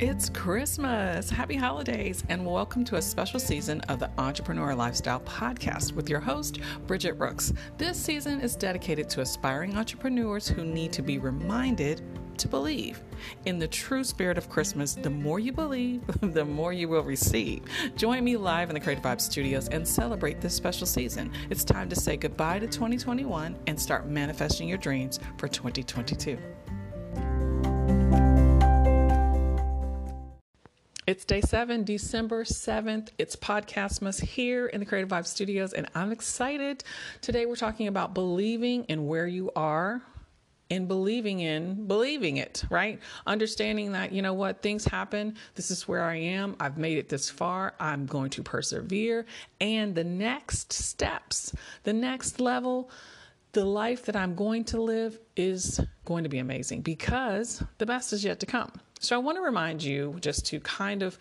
It's Christmas. Happy holidays, and welcome to a special season of the Entrepreneur Lifestyle Podcast with your host, Bridgette Rooks. This season is dedicated to aspiring entrepreneurs who need to be reminded to believe. In the true spirit of Christmas, the more you believe, the more you will receive. Join me live in the Creative Vibe studios and celebrate this special season. It's time to say goodbye to 2021 and start manifesting your dreams for 2022. It's day seven, December 7th. It's Podcastmas here in the Creative Vibe Studios, and I'm excited. Today, we're talking about believing in where you are and believing in believing it, right? Understanding that, you know what, things happen. This is where I am. I've made it this far. I'm going to persevere. And the next steps, the next level, the life that I'm going to live is going to be amazing because the best is yet to come. So I want to remind you just to kind of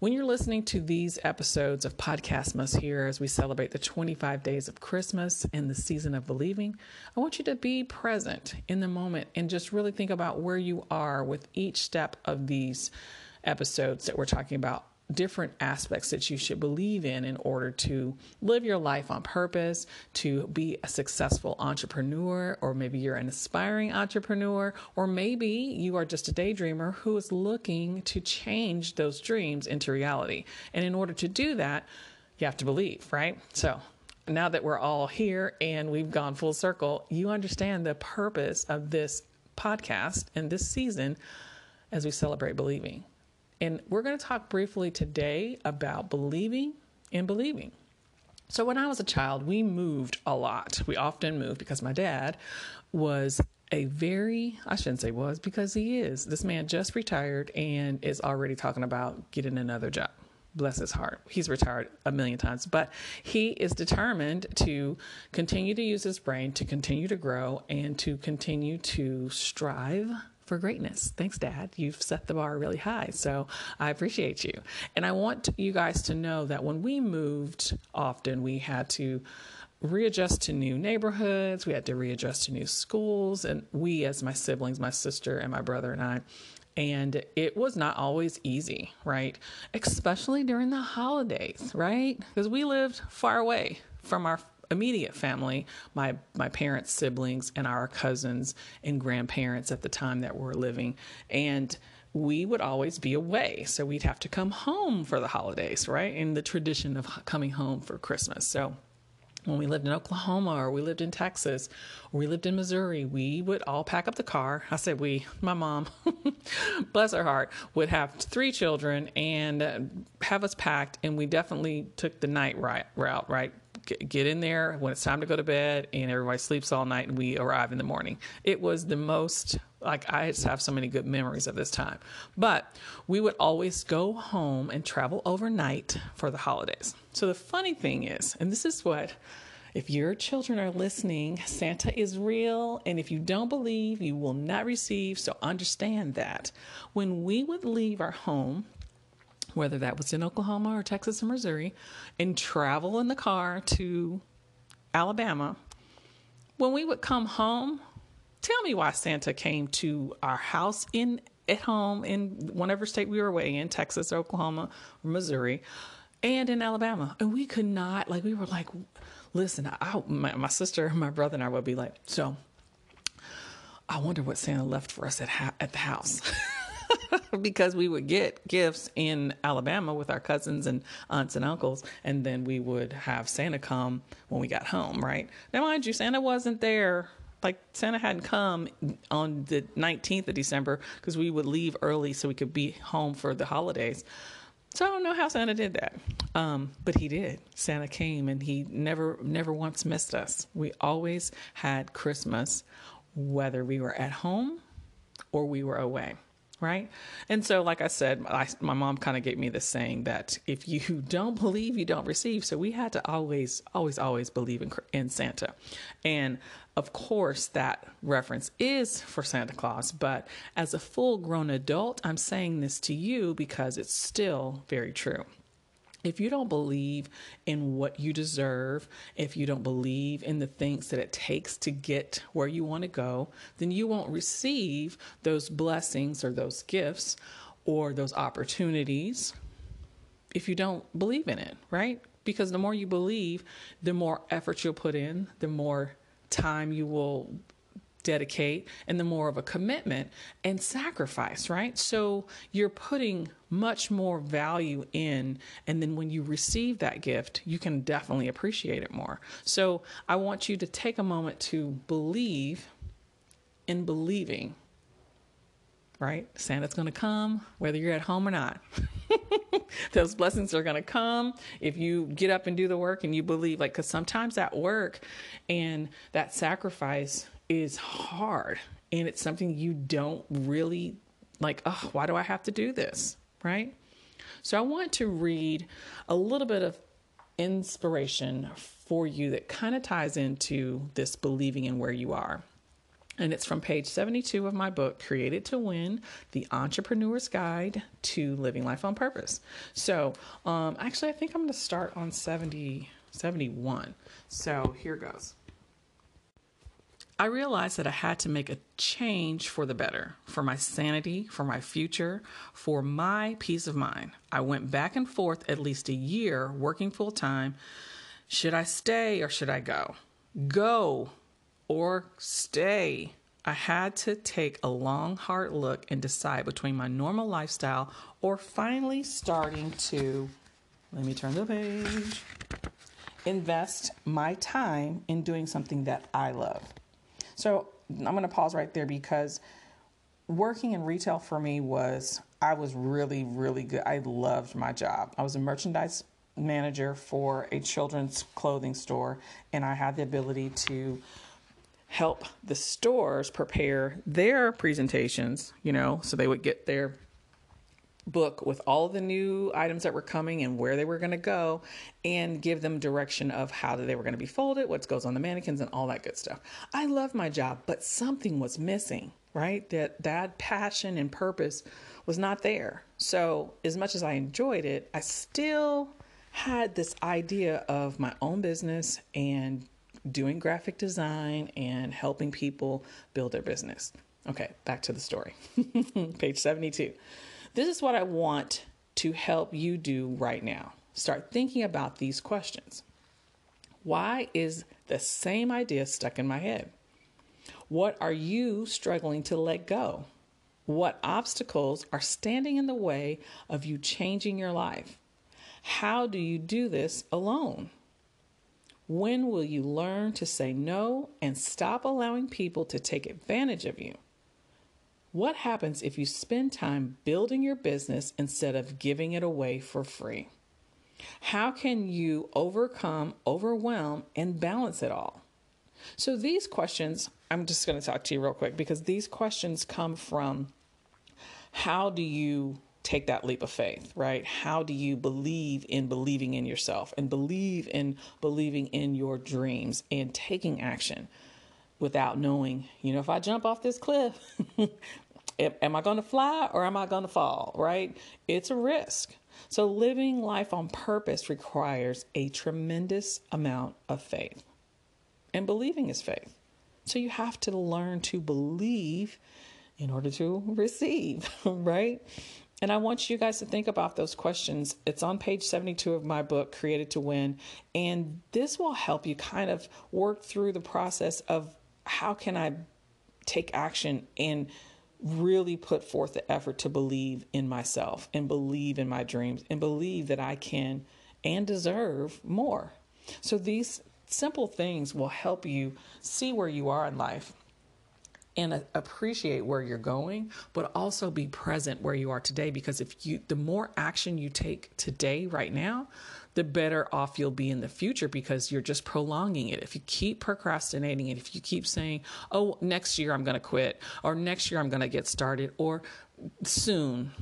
when you're listening to these episodes of Podcastmas here as we celebrate the 25 days of Christmas and the season of believing, I want you to be present in the moment and just really think about where you are with each step of these episodes that we're talking about different aspects that you should believe in in order to live your life on purpose, to be a successful entrepreneur, or maybe you're an aspiring entrepreneur, or maybe you are just a daydreamer who is looking to change those dreams into reality. And in order to do that, you have to believe, right? So, now that we're all here and we've gone full circle, you understand the purpose of this podcast and this season as we celebrate believing. And we're going to talk briefly today about believing and believing. So, when I was a child, we moved a lot. We often moved because my dad was a very, I shouldn't say was, because he is. This man just retired and is already talking about getting another job. Bless his heart. He's retired a million times, but he is determined to continue to use his brain, to continue to grow, and to continue to strive for greatness. Thanks, Dad. You've set the bar really high. So I appreciate you. And I want you guys to know that when we moved, often we had to readjust to new neighborhoods, we had to readjust to new schools. And we, as my siblings, my sister and my brother and I, and it was not always easy, right? Especially during the holidays, right? Because we lived far away from our immediate family, my my parents' siblings and our cousins and grandparents at the time that we were living, and we would always be away. So we'd have to come home for the holidays, right? In the tradition of coming home for Christmas. So when we lived in Oklahoma or we lived in Texas or we lived in Missouri, we would all pack up the car. I said we, my mom, bless her heart, would have three children and have us packed. And we definitely took the night route, right? Get in there when it's time to go to bed and everybody sleeps all night and we arrive in the morning. It was the most like I just have so many good memories of this time. But we would always go home and travel overnight for the holidays. So the funny thing is, and this is what if your children are listening, Santa is real, and if you don't believe, you will not receive. So understand that. When we would leave our home whether that was in Oklahoma or Texas or Missouri, and travel in the car to Alabama. When we would come home, tell me why Santa came to our house in at home in whatever state we were away in, Texas, Oklahoma, or Missouri, and in Alabama. And we could not, like, we were like, listen, I, my, my sister, my brother, and I would be like, so I wonder what Santa left for us at, ha- at the house. because we would get gifts in Alabama with our cousins and aunts and uncles, and then we would have Santa come when we got home, right? Now, mind you, Santa wasn't there. Like Santa hadn't come on the 19th of December because we would leave early so we could be home for the holidays. So I don't know how Santa did that, um, but he did. Santa came and he never, never once missed us. We always had Christmas, whether we were at home or we were away right? And so, like I said, I, my mom kind of gave me this saying that if you don't believe, you don't receive. So we had to always, always, always believe in, in Santa. And of course, that reference is for Santa Claus, but as a full grown adult, I'm saying this to you because it's still very true if you don't believe in what you deserve, if you don't believe in the things that it takes to get where you want to go, then you won't receive those blessings or those gifts or those opportunities if you don't believe in it, right? Because the more you believe, the more effort you'll put in, the more time you will dedicate and the more of a commitment and sacrifice, right? So you're putting much more value in. And then when you receive that gift, you can definitely appreciate it more. So I want you to take a moment to believe in believing, right? Santa's going to come whether you're at home or not. Those blessings are going to come if you get up and do the work and you believe, like, because sometimes that work and that sacrifice is hard and it's something you don't really like, oh, why do I have to do this? Right? So I want to read a little bit of inspiration for you that kind of ties into this believing in where you are. And it's from page 72 of my book, Created to Win The Entrepreneur's Guide to Living Life on Purpose. So, um, actually, I think I'm going to start on 70, 71. So, here goes. I realized that I had to make a change for the better, for my sanity, for my future, for my peace of mind. I went back and forth at least a year working full time. Should I stay or should I go? Go or stay. I had to take a long, hard look and decide between my normal lifestyle or finally starting to, let me turn the page, invest my time in doing something that I love. So I'm going to pause right there because working in retail for me was, I was really, really good. I loved my job. I was a merchandise manager for a children's clothing store, and I had the ability to help the stores prepare their presentations, you know, so they would get their book with all the new items that were coming and where they were going to go and give them direction of how they were going to be folded, what goes on the mannequins and all that good stuff. I love my job, but something was missing, right? That that passion and purpose was not there. So, as much as I enjoyed it, I still had this idea of my own business and doing graphic design and helping people build their business. Okay, back to the story. Page 72. This is what I want to help you do right now. Start thinking about these questions. Why is the same idea stuck in my head? What are you struggling to let go? What obstacles are standing in the way of you changing your life? How do you do this alone? When will you learn to say no and stop allowing people to take advantage of you? What happens if you spend time building your business instead of giving it away for free? How can you overcome, overwhelm, and balance it all? So, these questions, I'm just going to talk to you real quick because these questions come from how do you take that leap of faith, right? How do you believe in believing in yourself and believe in believing in your dreams and taking action? Without knowing, you know, if I jump off this cliff, am I going to fly or am I going to fall, right? It's a risk. So living life on purpose requires a tremendous amount of faith. And believing is faith. So you have to learn to believe in order to receive, right? And I want you guys to think about those questions. It's on page 72 of my book, Created to Win. And this will help you kind of work through the process of how can I take action and really put forth the effort to believe in myself and believe in my dreams and believe that I can and deserve more. So these simple things will help you see where you are in life and appreciate where you're going but also be present where you are today because if you the more action you take today right now the better off you'll be in the future because you're just prolonging it. If you keep procrastinating it, if you keep saying, oh, next year I'm going to quit, or next year I'm going to get started, or soon,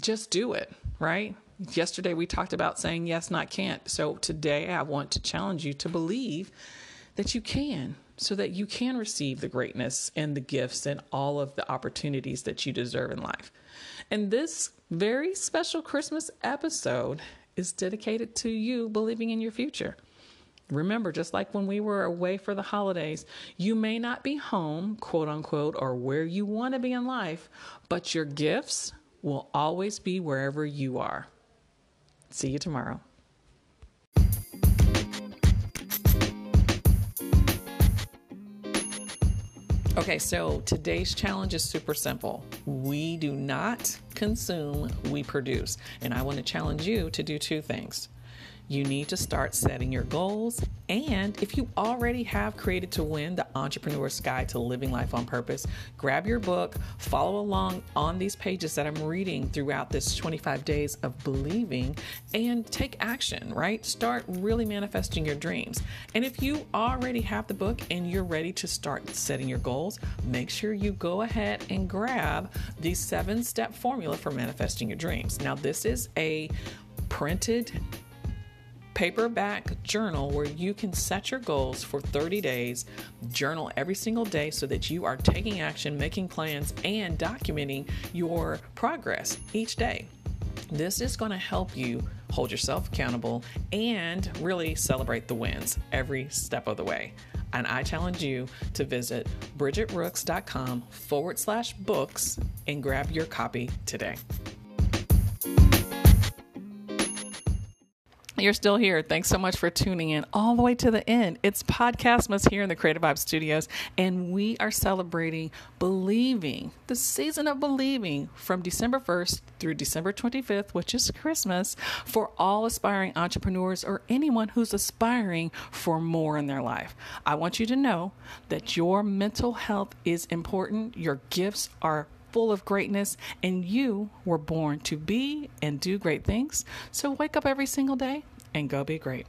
just do it, right? Yesterday we talked about saying yes, not can't. So today I want to challenge you to believe that you can so that you can receive the greatness and the gifts and all of the opportunities that you deserve in life. And this very special Christmas episode is dedicated to you believing in your future. Remember, just like when we were away for the holidays, you may not be home, quote unquote, or where you want to be in life, but your gifts will always be wherever you are. See you tomorrow. Okay, so today's challenge is super simple. We do not consume, we produce. And I want to challenge you to do two things you need to start setting your goals. And if you already have Created to Win, the Entrepreneur's Guide to Living Life on Purpose, grab your book, follow along on these pages that I'm reading throughout this 25 days of believing, and take action, right? Start really manifesting your dreams. And if you already have the book and you're ready to start setting your goals, make sure you go ahead and grab the seven step formula for manifesting your dreams. Now, this is a printed paperback journal where you can set your goals for 30 days, journal every single day so that you are taking action, making plans, and documenting your progress each day. This is going to help you hold yourself accountable and really celebrate the wins every step of the way. And I challenge you to visit bridgetterooks.com forward slash books and grab your copy today. You're still here. Thanks so much for tuning in all the way to the end. It's Podcastmas here in the Creative Vibe Studios, and we are celebrating Believing, the season of Believing from December 1st through December 25th, which is Christmas, for all aspiring entrepreneurs or anyone who's aspiring for more in their life. I want you to know that your mental health is important, your gifts are full of greatness, and you were born to be and do great things. So wake up every single day and go be great.